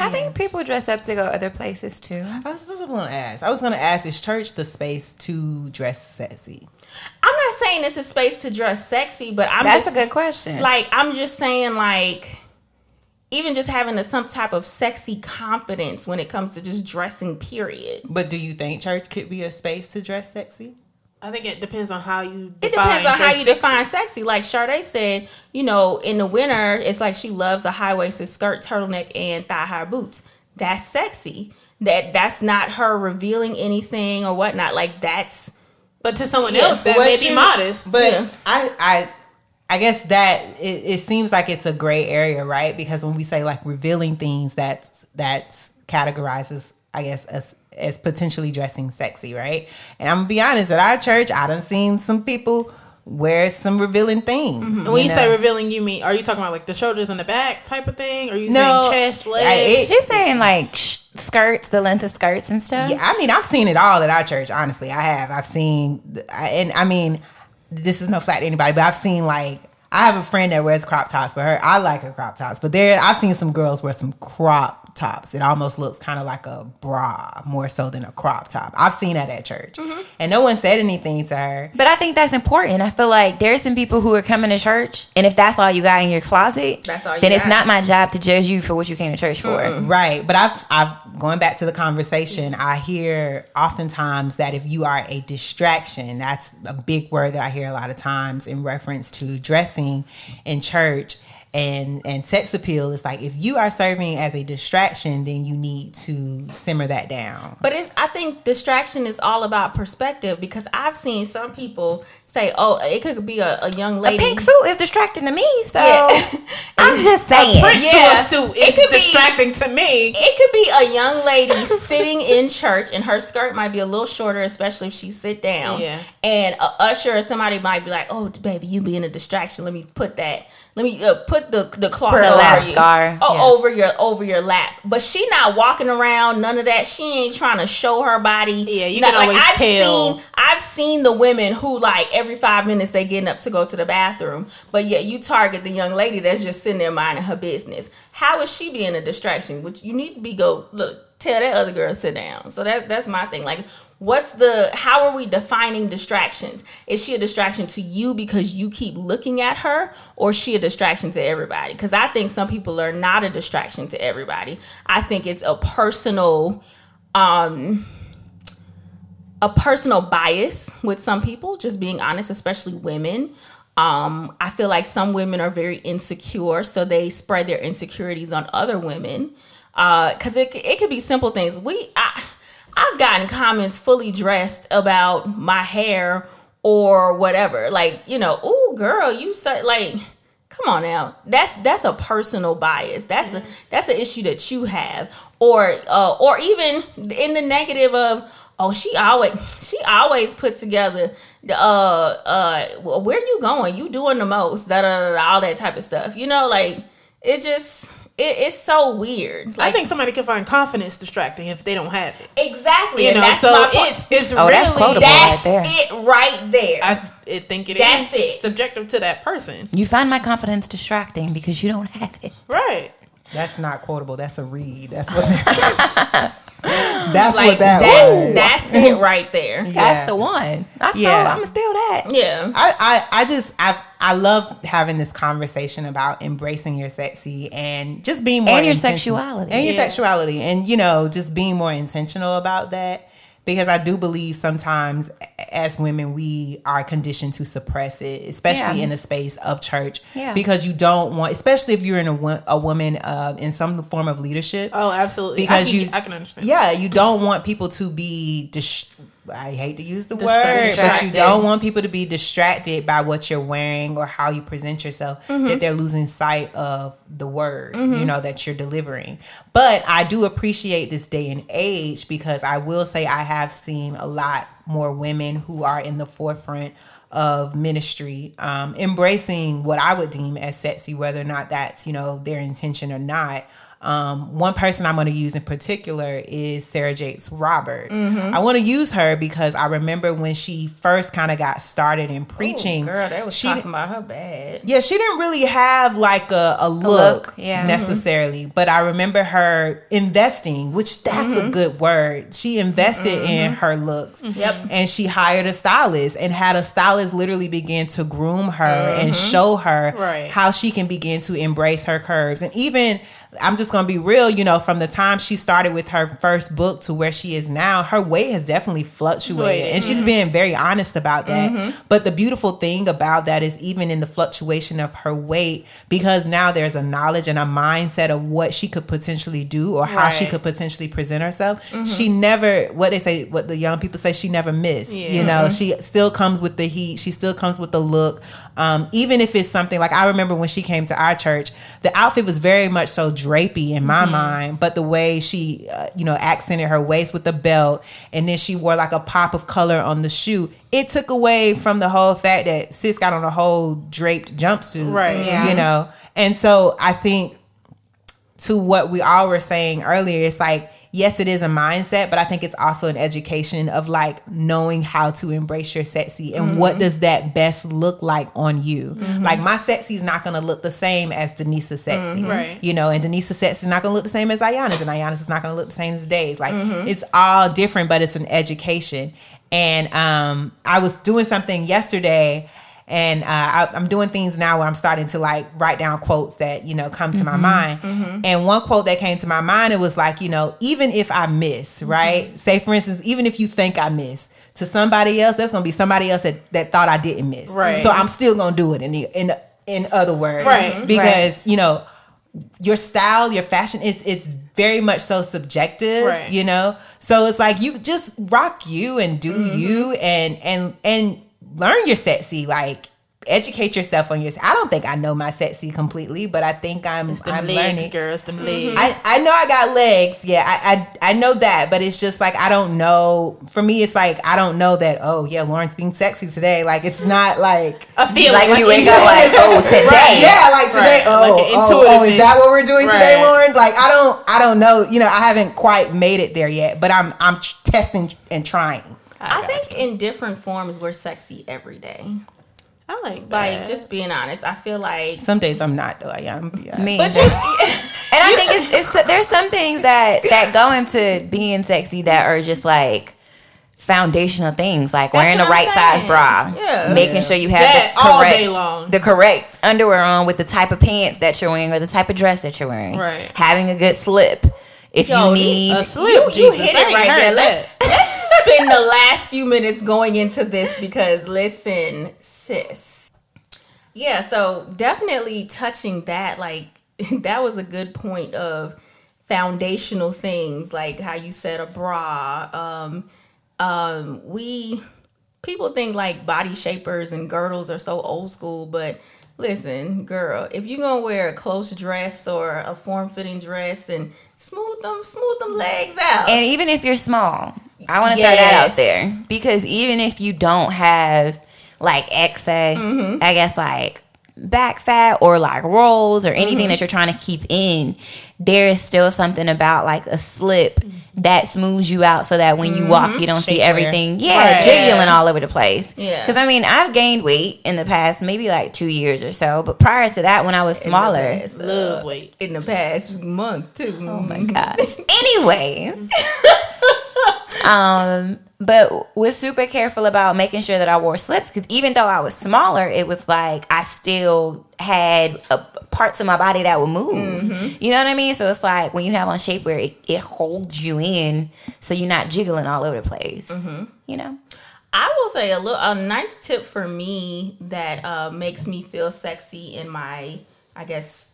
I think people dress up to go other places too. I was just going to ask. I was going to ask: Is church the space to dress sexy? I'm not saying it's a space to dress sexy, but I'm That's just, a good question. Like I'm just saying, like even just having a, some type of sexy confidence when it comes to just dressing. Period. But do you think church could be a space to dress sexy? I think it depends on how you. It define depends on how you sexy. define sexy. Like Sade said, you know, in the winter, it's like she loves a high waisted skirt, turtleneck, and thigh high boots. That's sexy. That that's not her revealing anything or whatnot. Like that's But to someone Yeah, else, that What may be modest. But Yeah. I, I, I guess that it, it seems like it's a gray area, right? Because when we say like revealing things, that's that's categorizes, I guess, as as potentially dressing sexy, right? And I'm gonna be honest, at our church, I done seen some people wear some revealing things. And when you, say revealing, you mean are you talking about like the shoulders and the back type of thing? Or are you No, saying chest, I- legs? it- She's saying like sh- skirts, the length of skirts and stuff. Yeah, I mean, I've seen it all at our church. Honestly, I have. I've seen, and I mean, this is no flat to anybody, but I've seen like I have a friend that wears crop tops, but her I like her crop tops. But there, I've seen some girls wear some crop tops. It almost looks kind of like a bra more so than a crop top. I've seen that at church, mm-hmm. and no one said anything to her. But I think that's important. I feel like there's some people who are coming to church, and if that's all you got in your closet, That's all then it's got. not my job to judge you for what you came to church for. Right, but I've I've going back to the conversation. Mm-hmm. I hear oftentimes that if you are a distraction, that's a big word that I hear a lot of times in reference to dressing in church and and sex appeal. is like if you are serving as a distraction, then you need to simmer that down. But it's I think distraction is all about perspective because I've seen some people say, "Oh, it could be a, a young A lady." pink suit is distracting to me, so Yeah. (laughs) I'm (laughs) just saying. Print Yeah. through a suit It is could be- distracting to me. It could be a young lady (laughs) sitting in church, and her skirt might be a little shorter, especially if she sit down. Yeah. And a usher or somebody might be like, "Oh, baby, you being a distraction. Let me put that. Let me uh, put the the cloth Put over lap scar. Oh, Yeah. over your over your lap. But she not walking around. None of that. She ain't trying to show her body. Yeah, you Not- can always I've tell. Seen, I've seen the women who like every five minutes they getting up to go to the bathroom, but yet you target the young lady that's just sitting there minding her business. How is she being a distraction? Which you need to be go look tell that other girl to sit down. So that's that's my thing. Like, what's the how are we defining distractions? Is she a distraction to you because you keep looking at her, or she a distraction to everybody? Because I think some people are not a distraction to everybody. I think it's a personal um a personal bias with some people, just being honest, especially women. Um, I feel like some women are very insecure, so they spread their insecurities on other women. Because it, it could be simple things. We, I, I've gotten comments fully dressed about my hair or whatever. Like, you know, oh, girl, you said like, come on now. That's that's a personal bias. That's a that's an issue that you have, or uh, or even in the negative of oh she always she always put together the uh uh where you going you doing the most da, da, da, da, all that type of stuff you know like it just it, it's so weird I think somebody can find confidence distracting if they don't have it. exactly You know, that's so my it's it's Oh, really that's quotable. that's right there. it right there I, I think it is That's it. subjective to that person. You find my confidence distracting because you don't have it. Right. (laughs) That's not quotable. That's a read. That's what. (laughs) (gasps) that's like what that that's was. that's (laughs) it right there Yeah. That's the one. I still, Yeah. I'm still that. yeah I, I, I just I I love having this conversation about embracing your sexy and just being more And your sexuality. and your Yeah. sexuality and you know just being more intentional about that because I do believe sometimes as women we are conditioned to suppress it especially Yeah. in the space of church Yeah. because you don't want especially if you're in a, a woman uh, in some form of leadership Oh, absolutely. Because I can, you- I can understand. yeah, you don't want people to be dis- I hate to use the word, but you don't want people to be distracted by what you're wearing or how you present yourself. Mm-hmm. That they're losing sight of the word, you know, that you're delivering. But I do appreciate this day and age because I will say I have seen a lot more women who are in the forefront of ministry, um, embracing what I would deem as sexy, whether or not that's you know their intention or not. Um, one person I'm going to use in particular is Sarah Jakes Roberts. Mm-hmm. I want to use her because I remember when she first kind of got started in Ooh, preaching. girl, they was she talking about her bad. yeah, she didn't really have like a, a look, look, yeah. Mm-hmm. necessarily, but I remember her investing, which that's a mm-hmm. good word. She invested mm-hmm. in her looks. Yep. And she hired a stylist and had a stylist literally begin to groom her and show her Right. how she can begin to embrace her curves. And even I'm just gonna be real, you know, from the time she started with her first book to where she is now, her weight has definitely fluctuated. Fluctuated. And she's mm-hmm. being very honest about that. Mm-hmm. But the beautiful thing about that is even in the fluctuation of her weight, because now there's a knowledge and a mindset of what she could potentially do or how she could potentially present herself. Mm-hmm. She never what they say, what the young people say, she never missed. You know, she still comes with the heat, she still comes with the look. Um, even if it's something like I remember when she came to our church, the outfit was very much so drapey in my mind, but the way she, uh, you know, accented her waist with the belt, and then she wore like a pop of color on the shoe. It took away from the whole fact that sis got on a whole draped jumpsuit, Right. Yeah. You know, and so I think to what we all were saying earlier, it's like yes, it is a mindset, but I think it's also an education of like knowing how to embrace your sexy and mm-hmm. what does that best look like on you. Mm-hmm. Like my sexy is not gonna look the same as Denise's sexy, mm-hmm. Right. You know, and Denise's sexy is not gonna look the same as Ayana's, and Ayana's is not gonna look the same as Days. Like it's all different, but it's an education. And um, I was doing something yesterday and uh, I, I'm doing things now where I'm starting to like write down quotes that you know come to my mind. And one quote that came to my mind it was like, you know, even if I miss, right? Say for instance, even if you think I miss, to somebody else, that's gonna be somebody else that, that thought I didn't miss. Right. So I'm still gonna do it in the, in in other words, Right. Because you know your style, your fashion, it's it's very much so subjective, Right. you know. So it's like you just rock you and do Mm-hmm. you and and and learn your sexy, like educate yourself on your. I don't think I know my sexy completely, but I think I'm I'm legs, learning. girls, them mm-hmm. legs. I, I know I got legs. Yeah, I, I I know that, but it's just like I don't know. For me, it's like I don't know that. Oh yeah, Lauren's being sexy today. Like it's not like (laughs) a feeling Like you wake up like, oh, today. yeah, like today. Right, Oh, like oh, oh, is that what we're doing today, Right. Lauren? Like I don't I don't know. You know, I haven't quite made it there yet, but I'm I'm testing and trying. I got think in different forms we're sexy every day. I like that. Like just being honest, I feel like Some days I'm not though. I am. Yeah. Me. But you, (laughs) And I think it's, it's there's some things that that go into being sexy that are just like foundational things, like That's wearing the I'm right size bra, Yeah. making sure you have That the all day long. the correct underwear on with the type of pants that you're wearing or the type of dress that you're wearing, Right. Having a good slip. If Yo, you need a slip. you, you hit it right there. Let's, let's (laughs) spend the last few minutes going into this because listen, sis. Yeah, so definitely touching that, like (laughs) that was a good point of foundational things, like how you said a bra. Um, um, we people think like body shapers and girdles are so old school, but listen, girl, if you're gonna wear a close dress or a form-fitting dress and smooth them, smooth them legs out. And even if you're small, I want to throw that out there because even if you don't have like excess, Mm-hmm. I guess like back fat or like rolls or Mm-hmm. anything that you're trying to keep in, there is still something about like a slip that smooths you out so that when you walk, you mm-hmm. don't see everything, yeah, Right. jiggling all over the place. Yeah. Because I mean, I've gained weight in the past maybe like two years or so, but prior to that, when I was smaller, Love weight. in the past month too. Oh my mm-hmm. gosh. (laughs) Anyways. Mm-hmm. Um, but was super careful about making sure that I wore slips because even though I was smaller, it was like I still had uh parts of my body that would move. You know what I mean? So it's like when you have on shapewear, it, it holds you in, so you're not jiggling all over the place. You know? I will say a little a nice tip for me that uh, makes me feel sexy in my I guess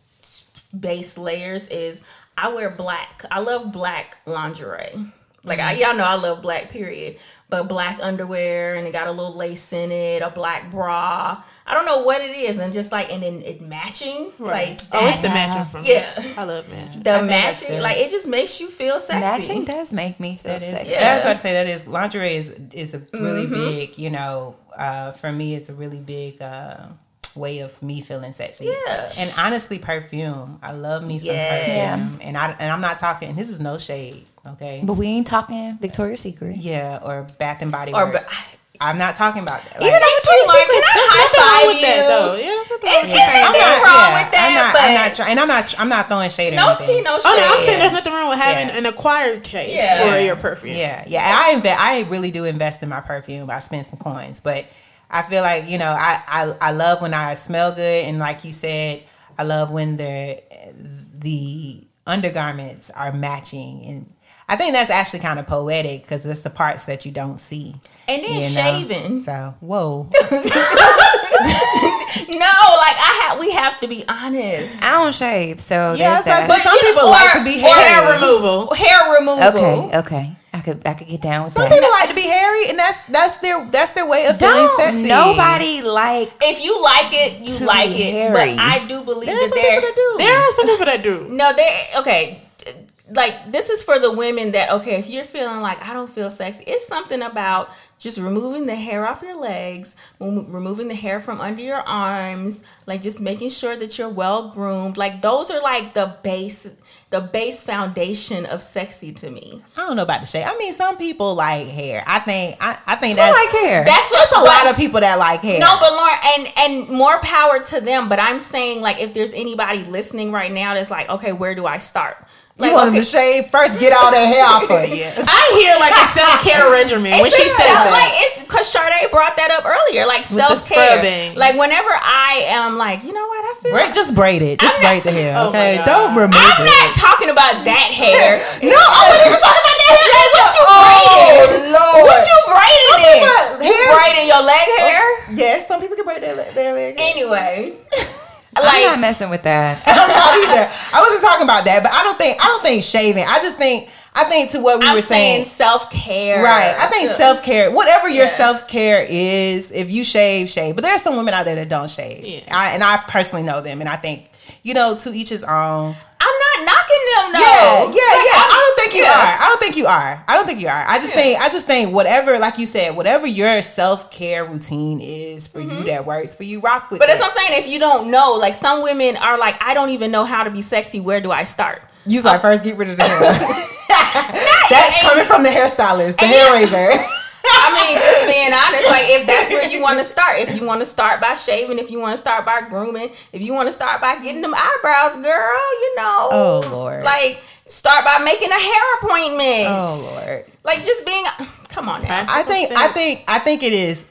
base layers is I wear black. I love black lingerie. Like I, y'all know, I love black. Period. But black underwear and it got a little lace in it, a black bra. I don't know what it is, and just like and then it matching. Like oh, it's the matching from Yeah. I love matching. the think that's matching, like it just makes you feel sexy. Matching does make me feel That is, sexy. Yeah. That's what I say. That is lingerie is is a really big. You know, uh, for me, it's a really big. Uh, way of me feeling sexy. Yeah. And honestly, perfume. I love me some Yes. perfume. And I and I'm not talking. This is no shade. Okay. But we ain't talking Victoria's Secret. Yeah, or Bath and Body Or Works. ba- I'm not talking about that. Even Like- though Victoria's Like, Secret, can I Nothing high wrong five with you? that though. Yeah, that's nothing wrong with It's that. just not- wrong yeah, with that, I'm not, but I'm not try- and I'm not. I'm not throwing shade. No tea, no shade. Oh no, I'm saying there's nothing wrong with having Yeah. an acquired taste Yeah. for your perfume. Yeah, yeah. and I invest. I really do invest in my perfume. I spend some coins, but I feel like you know, I I, I love when I smell good, and like you said, I love when the the undergarments are matching, and I think that's actually kind of poetic because it's the parts that you don't see. And then you know? shaving. So whoa, (laughs) (laughs) No, like I have. We have to be honest. I don't shave, so yeah. there's it's that. but some you know, people like to be or hairy. Hair removal. Hair removal. Okay, okay. I could I could get down with Some that. people like to be hairy, and that's that's their that's their way of feeling Don't sexy. nobody like If you like it, you like it. hairy. But I do believe There's that some there. people that do. There are some people that do. No, they okay. Like this is for the women that okay, if you're feeling like I don't feel sexy, it's something about just removing the hair off your legs, removing the hair from under your arms, like just making sure that you're well groomed. Like those are like the base, the base foundation of sexy to me. I don't know about the shade. I mean, some people like hair. I think I, I think that's like hair. That's That's what's a lot of people that like hair. No, but Lauren, and and more power to them. But I'm saying, like, if there's anybody listening right now that's like, okay, where do I start? Like, you want okay, to shave first, get all that hair off of you. (laughs) I hear like a self care (laughs) regimen when she says that. like it's because Sade brought that up earlier, like self care. Like whenever I am like, you know what, I feel. Braid, just braid it. Just (laughs) oh I'm not- braid the hair. Oh Okay, don't remove I'm it. not talking about that hair. no, I wasn't even talking about that hair. Like, what you oh braiding? Lord. What you braiding Talking in? about You braiding your leg oh, hair? Yes, some people can braid their, their leg. hair. Anyway, I'm not messing with that. (laughs) I'm not either. I wasn't talking about that, but I don't think I don't think shaving. I just think I think to what we I'm were saying saying. self care. Right. I think self care, whatever your Yeah. self care is, if you shave, shave. But there are some women out there that don't shave. Yeah. I, and I personally know them. And I think, you know, to each his own. I'm not knocking them. Yeah, yeah, Like, yeah. I don't think you yeah. are. I don't think you are. I don't think you are. I just Yeah. think I just think whatever, like you said, whatever your self care routine is for you that works for you, rock with Mm-hmm. But that's what I'm saying. If you don't know, like some women are like, I don't even know how to be sexy. Where do I start? You like first get rid of the hair. (laughs) That's coming from the hairstylist, the hair raiser. I mean, just being honest, like if that's where you want to start, if you want to start by shaving, if you want to start by grooming, if you want to start by getting them eyebrows, girl, you know, Oh, Lord. like start by making a hair appointment. Oh Lord. like just being, come on now. I think I think I think it is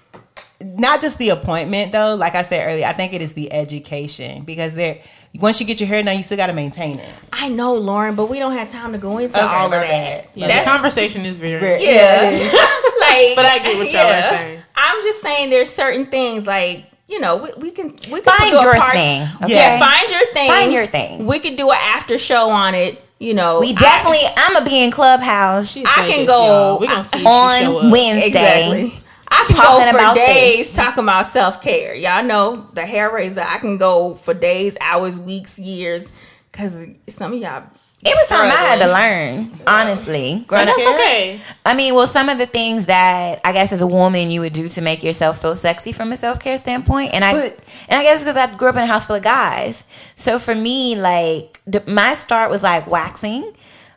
not just the appointment though. Like I said earlier, I think it is the education because there. Once you get your hair done, you still got to maintain it. I know, Lauren, but we don't have time to go into Okay, all of my that. Yeah, That's the conversation is very. Very- Yeah. (laughs) like, (laughs) But I get what y'all are saying. I'm just saying there's certain things like, you know, we, we can we can Find do a your part- thing. Okay. Yes. Find your thing. Find your thing. We could do an after show on it. You know, We definitely. I'm gonna be in Clubhouse I can go. We gonna see if she show on. Wednesday. exactly. I can talking go for about days talking about self care. Y'all know the hair raiser. I can go for days, hours, weeks, years. Because some of y'all, It was something I had to learn, honestly. So that's okay. I mean, well, some of the things that I guess as a woman you would do to make yourself feel sexy from a self care standpoint, and I But- and I guess because I grew up in a house full of guys, so for me, like the, my start was like waxing,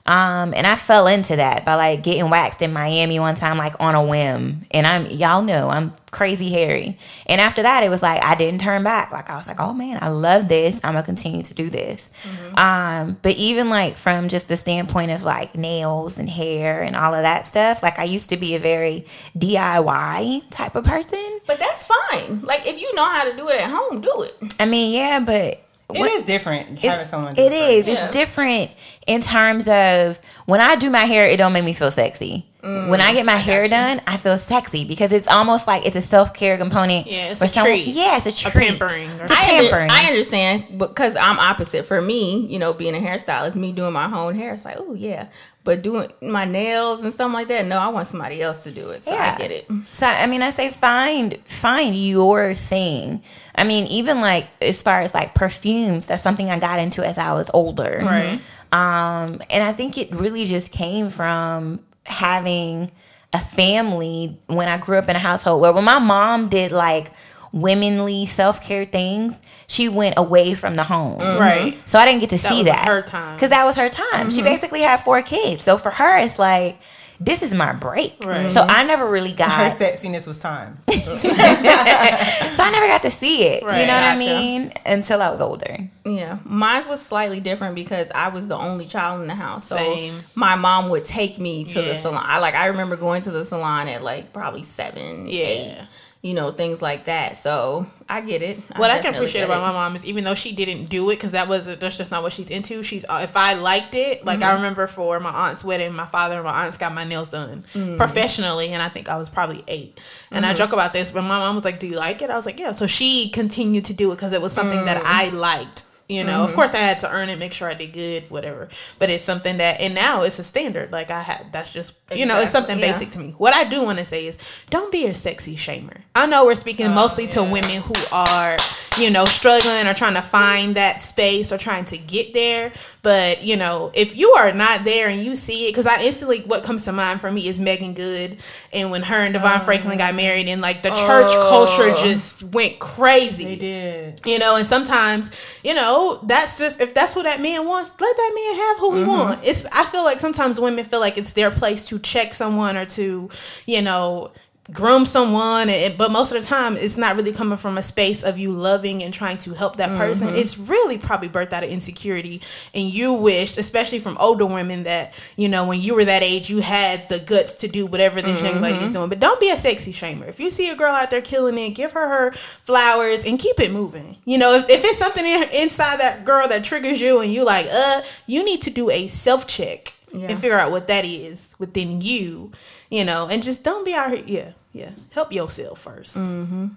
um, and I fell into that by like getting waxed in Miami one time, like on a whim, and I'm y'all know I'm crazy hairy, and after that it was like I didn't turn back, like I was like, oh man, I love this, I'm gonna continue to do this, um, but even like from just the standpoint of like nails and hair and all of that stuff, like I used to be a very DIY type of person. but that's fine. Like if you know how to do it at home, do it. I mean, yeah, but It is different having someone. it Yeah. It's different in terms of when I do my hair, it don't make me feel sexy. When I get my hair done, I feel sexy because it's almost like it's a self care component. Yeah, it's for a someone- treat. Yeah, it's a treat. A pampering. It's a I, pampering. I understand because I'm opposite. For me, you know, being a hairstylist, me doing my own hair, it's like, oh yeah. But doing my nails and stuff like that, no, I want somebody else to do it. So Yeah. I get it. So I mean, I say find find your thing. I mean, even like as far as like perfumes, that's something I got into as I was older. Right. Um, and I think it really just came from having a family when I grew up in a household where when my mom did like womenly self care things, she went away from the home. Mm-hmm. Right. So I didn't get to see was that. her time. Because that was her time. She mm-hmm. basically had four kids. So for her, it's like, this is my break. Right. So I never really got Her sexiness was time. (laughs) so I never got to see it. Right, you know what I mean? Until I was older. Yeah, mine was slightly different because I was the only child in the house. So Same. my mom would take me to Yeah. the salon. I like I remember going to the salon at like probably seven, Yeah. eight, you know, things like that. So I get it. What I, can appreciate about it. my mom is even though she didn't do it because that was that's just not what she's into. She's uh, if I liked it, like Mm-hmm. I remember for my aunt's wedding, my father and my aunts got my nails done Mm. professionally, and I think I was probably eight. And Mm-hmm. I joke about this, but my mom was like, "Do you like it?" I was like, "Yeah." So she continued to do it because it was something that Mm. I liked. You know, Mm-hmm. of course, I had to earn it, make sure I did good, whatever. But it's something that, and now it's a standard. Like I had, that's just, you know, it's something yeah. basic to me. What I do want to say is, don't be a sexy shamer. I know we're speaking Oh, mostly to women who are, you know, struggling or trying to find that space or trying to get there. But you know, if you are not there and you see it, because I instantly, what comes to mind for me is Meagan Good, and when her and Devon Franklin got oh. married, and like the church culture oh. just went crazy. They did. You know, and sometimes, you know, that's just if that's what that man wants, let that man have who he mm-hmm. wants. It's I feel like sometimes women feel like it's their place to check someone or to, you know, groom someone and, but most of the time it's not really coming from a space of you loving and trying to help that person. It's really probably birthed out of insecurity and you wished especially from older women that you know when you were that age you had the guts to do whatever this young lady is doing. But don't be a sexy shamer. If you see a girl out there killing it give her her flowers and keep it moving. You know if, if it's something in, inside that girl that triggers you and you like uh you need to do a self check Yeah. and figure out what that is within you, you know, and just don't be out here. Yeah, yeah. Help yourself 1st Mm-hmm.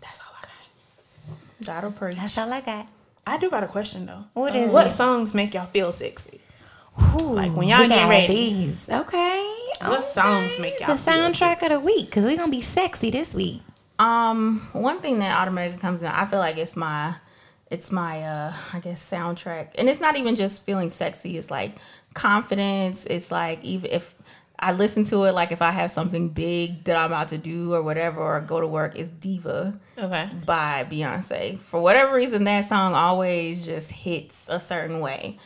That's all I got. That'll preach. That's all I got. I do got a question though. What is what it? songs make y'all feel sexy? Ooh, Like, when y'all get ready. These. Okay. What songs make y'all the feel soundtrack of the week? Because we're gonna be sexy this week. Um, one thing that automatically comes in, I feel like it's my, it's my, uh, I guess soundtrack, and it's not even just feeling sexy. It's like confidence. It's like even if I listen to it, like if I have something big that I'm about to do or whatever, or go to work, it's Diva Okay. by Beyonce. For whatever reason, that song always just hits a certain way.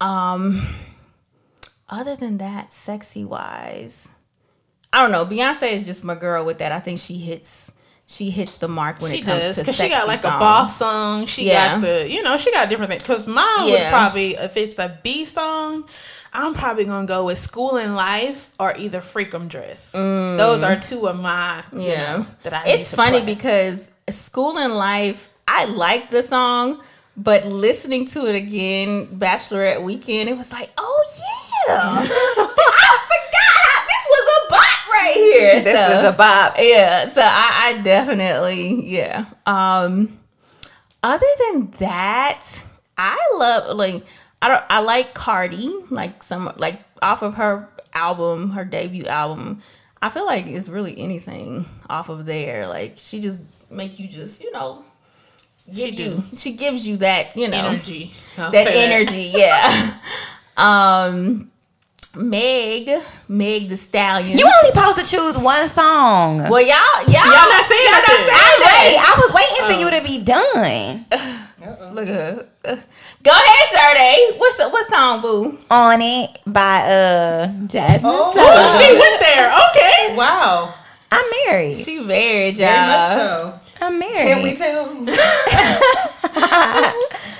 Um, other than that, sexy wise, I don't know. Beyonce is just my girl with that. I think she hits she hits the mark when She it comes does to because she got like songs. a boss song. She Yeah. got the you know she got different things. Because mine would probably if it's a B song, I'm probably gonna go with Schoolin' Life or either Freakum Dress. Those are two of my you Mm. Yeah. know, that I. It's need to funny play. because Schoolin' Life, I like the song, but listening to it again, Bachelorette Weekend, it was like, oh yeah, (laughs) (laughs) I forgot this was a bop right here. This So- was a bop. yeah so I, I definitely yeah um other than that i love like i don't i like cardi like some like off of her album her debut album i feel like it's really anything off of there like she just make you just you know give She you do. she gives you that you know energy. I'll that energy yeah (laughs) um meg meg the stallion You only supposed to choose one song. well, y'all, y'all, Y'all not saying y'all nothing. I'm ready. I was waiting for you to be done. (sighs) Look at her. Uh, Go ahead, Sade. What's the, what song, boo? On it by uh Jazmine. Oh. Sullivan. Oh, she went there. Okay. Wow. I'm married. She married, y'all. Very much so. I'm married. Can we tell? (laughs)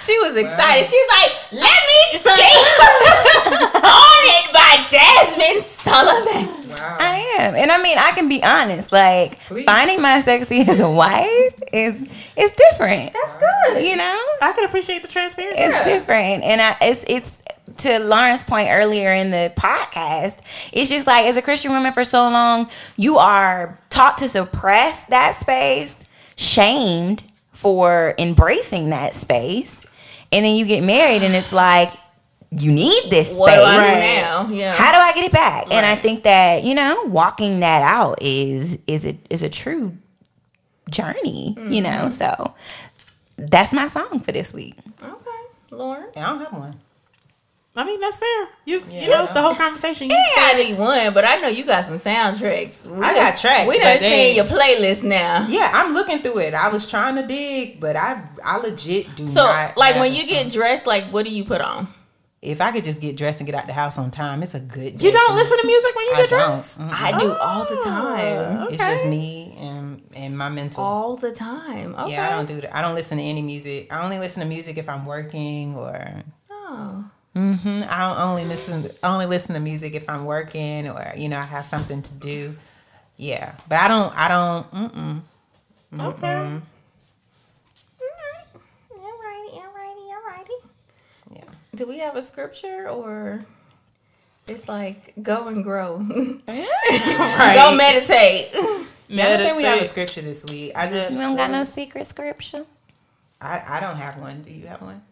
She was excited. She's like, "Let me (laughs) sing (laughs) on it by Jazmine Sullivan." Wow. I am, and I mean, I can be honest. Like Please. finding my sexy as a wife is is different. That's good. You know, I can appreciate the transparency. it's different, and I it's it's to Lauren's point earlier in the podcast. It's just like as a Christian woman for so long, you are taught to suppress that space, shamed for embracing that space, and then you get married, and it's like you need this space. What do I do Right. now? Yeah. How do I get it back? And I think that you know, walking that out is is a is a true journey. You know, mm-hmm. so that's my song for this week. okay, Lauren. I don't have one. I mean, that's fair. You, you know, the whole conversation. You It said gotta be one, but I know you got some soundtracks. We I done- got tracks, We done seen your playlist now. Yeah, I'm looking through it. I was trying to dig, but I I legit do So, like, when you get dressed, like, what do you put on? if I could just get dressed and get out the house on time, it's a good. you don't listen to music when you I get dressed. Mm-mm. I do all the oh, time. It's just me and and my mental. All the time. Okay. Yeah, I don't do that. I don't listen to any music. I only listen to music if I'm working or. Oh. Hmm I only listen. Only listen to music if I'm working or you know I have something to do. Yeah, but I don't. I don't. Mm-mm. Okay. Alrighty, alrighty, alrighty. Yeah. Do we have a scripture or it's like go and grow? (laughs) Right. Go meditate. I don't think we have a scripture this week. I just. You don't got no secret scripture? I, I don't have one. Do you have one?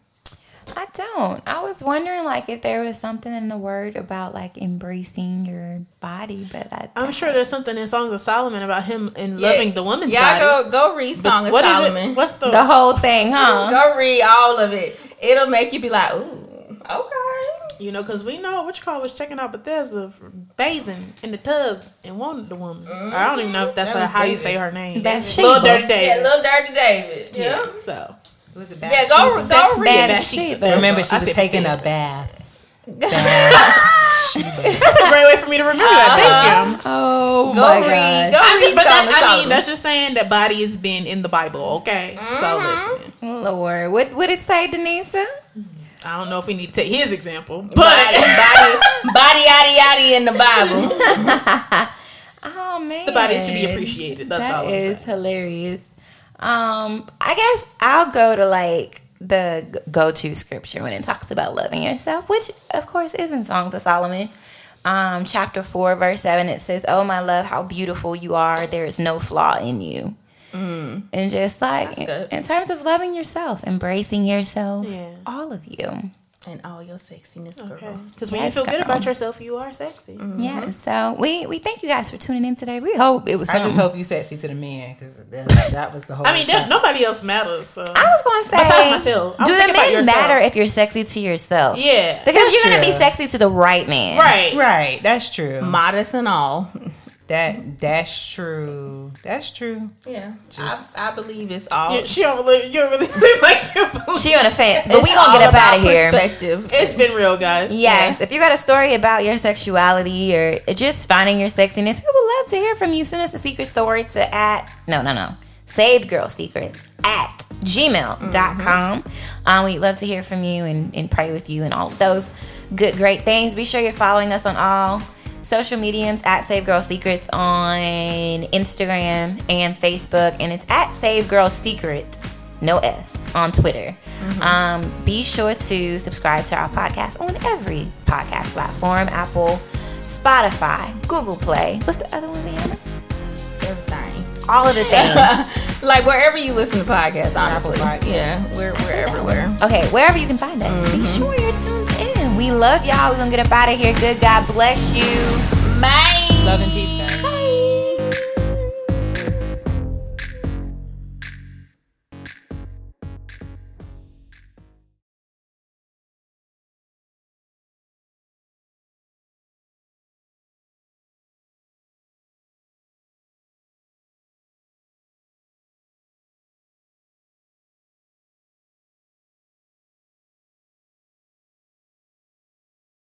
I don't. I was wondering like if there was something in the word about like embracing your body, but I I'm sure there's something in Songs of Solomon about him and Yeah. loving the woman's Y'all body. go go read Song of What is Solomon. it? What's the? the whole thing, huh? Go read all of it. It'll make you be like, ooh, okay. you know, because we know what you call was checking out Bethesda for bathing in the tub and wanted the woman. Or I don't even know if mm-hmm. that's That was how you say her name. That's Little Sheba. Dirty Yeah, little dirty David. Yeah. Yeah. So Was it Yeah, go go That's read bad it. as Remember, she I was taking a Bethesda. bath. (laughs) (laughs) that's a great way for me to remember that. Thank you. Uh-huh. Oh Go my read. god. Go I'm read just, but that, I mean, that's just saying that body has been in the Bible. Okay, so mm-hmm. listen. Lord, what what it say, Denisa? I don't know if we need to take his example, but body, body, body, yaddy, yaddy in the Bible. (laughs) Oh man, the body is to be appreciated. That's That all I'm saying. hilarious. Um, I guess I'll go to like the go-to scripture when it talks about loving yourself, which of course is in Songs of Solomon. Um, chapter four, verse seven, it says, "Oh my love, how beautiful you are! There is no flaw in you." And just like in, in terms of loving yourself, embracing yourself, Yeah. all of you. And all your sexiness, girl. Because when Yes, you feel good about yourself, you are sexy. Yeah. Mm-hmm. So we we thank you guys for tuning in today. We hope it was. I Something. just hope you sexy to the men because that, that was the whole. (laughs) I mean, there, nobody else matters. So I was going to say, Besides myself. Do the thinking men matter if you're sexy to yourself? Yeah, Because you're going to be sexy to the right man. right. right. That's true. Modest and all. That that's true. That's true. Yeah, Just- I, I believe it's all. You, she don't really, you don't really (laughs) seem like you believe. She on the fence, but it's we going to all get up about out of here. Perspective. It's been real, guys. Yes. If you got a story about your sexuality or just finding your sexiness, we would love to hear from you. Send us a secret story to at, no, no, no, saved girl secrets at gmail.com. Um, we'd love to hear from you and, and pray with you and all those good, great things. Be sure you're following us on all social mediums at Save Girl Secrets on Instagram and Facebook, and it's at Save Girl Secret, no S, on Twitter. Um, be sure to subscribe to our podcast on every podcast platform Apple, Spotify, Google Play. What's the other ones, Anna? Everything. All of the things. (laughs) Like wherever you listen to podcasts, honestly. Podcast. Yeah, we're, we're everywhere. okay, wherever you can find us, be sure you're tuned in. We love y'all. We're going to get up out of here. Good God bless you. Bye. Love and peace.